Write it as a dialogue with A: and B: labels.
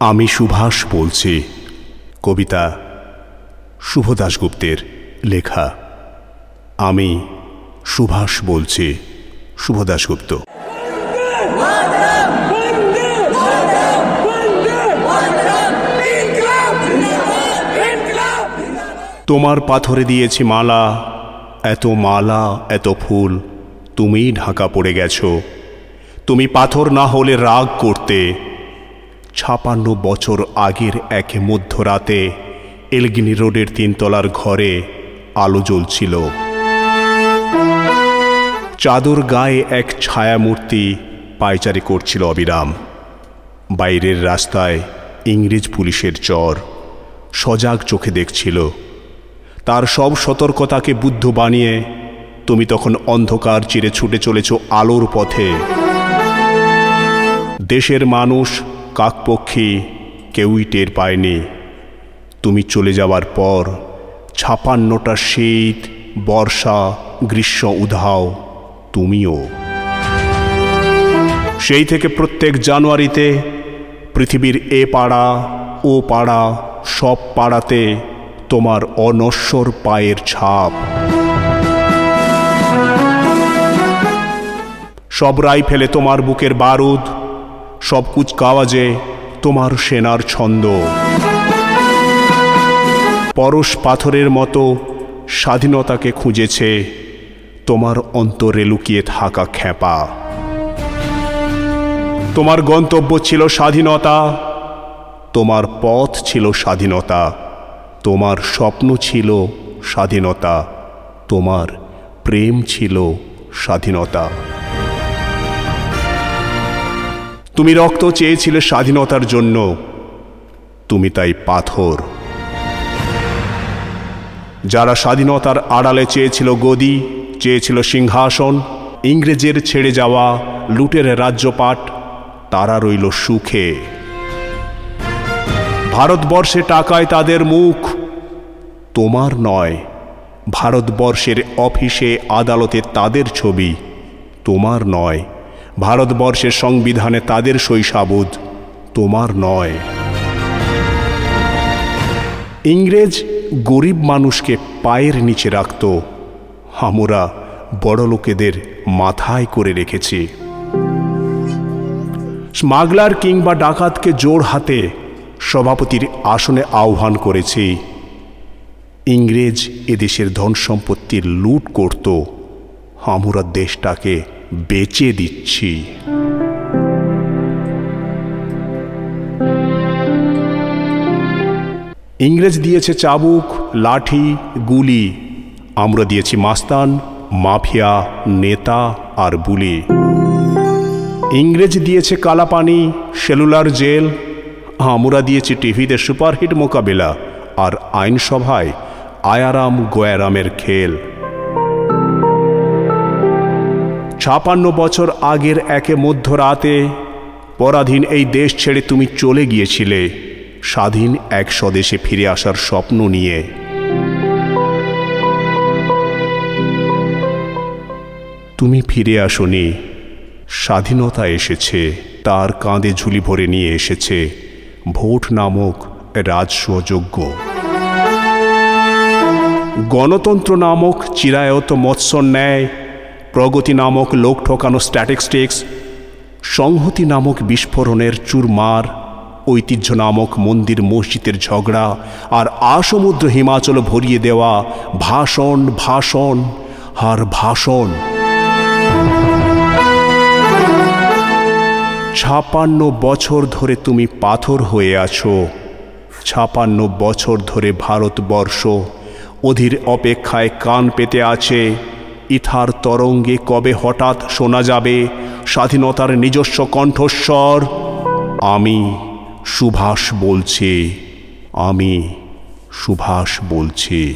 A: আমি সুভাষ বলছি। কবিতা শুভ দাশগুপ্তের লেখা। আমি সুভাষ বলছি শুভ দাশগুপ্ত তোমার পাথরে দিয়েছি মালা, এত মালা, এত ফুল, তুমিই ঢাকা পড়ে গেছো। তুমি পাথর না হলে রাগ করতে ছাপান্ন বছর আগের এক মধ্যরাতে এলগিনি রোডের তিনতলার ঘরে আলো জ্বলছিল। চাদর গায়ে এক ছায়ামূর্তি পায়চারি করছিল অবিরাম। বাইরের রাস্তায় ইংরেজ পুলিশের চর সজাগ চোখে দেখছিল। তার সব সতর্কতাকে বুদ্ধ বানিয়ে, তুমি তখন অন্ধকার চিরে ছুটে চলেছ আলোর পথে। দেশের মানুষ কাকপক্ষী কেউই টের পায়নি। তুমি চলে যাওয়ার পর ছাপান্নটা শীত বর্ষা, গ্রীষ্ম উধাও তুমিও। সেই থেকে প্রত্যেক জানুয়ারিতে পৃথিবীর এ পাড়া, ও পাড়া, সব পাড়াতে তোমার অনশ্বর পায়ের ছাপ। সব রাইফেলে তোমার বুকের বারুদ সব কুচকাওয়াজে তোমার সেনার ছন্দ। পরশ পাথরের মতো স্বাধীনতাকে খুঁজেছে, তোমার অন্তরে লুকিয়ে থাকা খ্যাপা। তোমার গন্তব্য ছিল স্বাধীনতা, তোমার পথ ছিল স্বাধীনতা, তোমার স্বপ্ন ছিল স্বাধীনতা, তোমার প্রেম ছিল স্বাধীনতা। তুমি রক্ত চেয়েছিলে স্বাধীনতার জন্য। তুমি তাই পাথর। যারা স্বাধীনতার আড়ালে চেয়েছিল গদি, চেয়েছিল সিংহাসন, ইংরেজের ছেড়ে যাওয়া, লুটের রাজ্যপাট, তারা রইল সুখে। ভারতবর্ষে টাকায় তাদের মুখ, তোমার নয়। ভারতবর্ষের অফিসে আদালতে তাদের ছবি, তোমার নয়। ভারতবর্ষের সংবিধানে তাদের শৈশাবোধ তোমার নয়। ইংরেজ গরিব মানুষকে পায়ের নিচে রাখত, আমরা বড় লোকেদের মাথায় করে রেখেছি। স্মাগলার কিংবা ডাকাতকে জোর হাতে সভাপতির আসনে আহ্বান করেছি। ইংরেজ এদেশের ধন সম্পত্তির লুট করত, আমরা দেশটাকে বেচে দিচ্ছি। ইংরেজ দিয়েছে চাবুক, লাঠি, গুলি। আমরা দিয়েছি মাস্তান, মাফিয়া, নেতা আর বুলি। ইংরেজ দিয়েছে কালাপানি, সেলুলার জেল। আমরা দিয়েছি টিভিতে সুপারহিট মোকাবেলা আর আইনসভায় আয়ারাম গয়ারামের খেল। ছাপান্ন বছর আগের একে মধ্যরাতে, পরাধীন এই দেশ ছেড়ে তুমি চলে গিয়েছিলে, স্বাধীন এক স্বদেশে ফিরে আসার স্বপ্ন নিয়ে। তুমি ফিরে আসনি, স্বাধীনতা এসেছে, তার কাঁধে ঝুলি ভরে নিয়ে এসেছে, ভোট নামক রাজস্বযোগ্য গণতন্ত্র নামক চিরায়ত মৎস্য ন্যায় প্রগতি নামক লোক ঠকানো স্ট্যাটিস্টিক্স সংহতি নামক বিস্ফোরণের চুরমার, ঐতিহ্য নামক মন্দির মসজিদের ঝগড়া আর আসমুদ্র হিমাচল ভরিয়ে দেওয়া ভাষণ ভাষণ, আর ভাষণ। ছাপান্ন বছর ধরে তুমি পাথর হয়ে আছো। ছাপান্ন বছর ধরে ভারতবর্ষ অধীর অপেক্ষায় কান পেতে আছে। ইথার তরঙ্গে কবে হঠাৎ শোনা যাবে? স্বাধীনতার নিজস্ব কণ্ঠস্বর? আমি সুভাষ বলছে। আমি সুভাষ বলছি।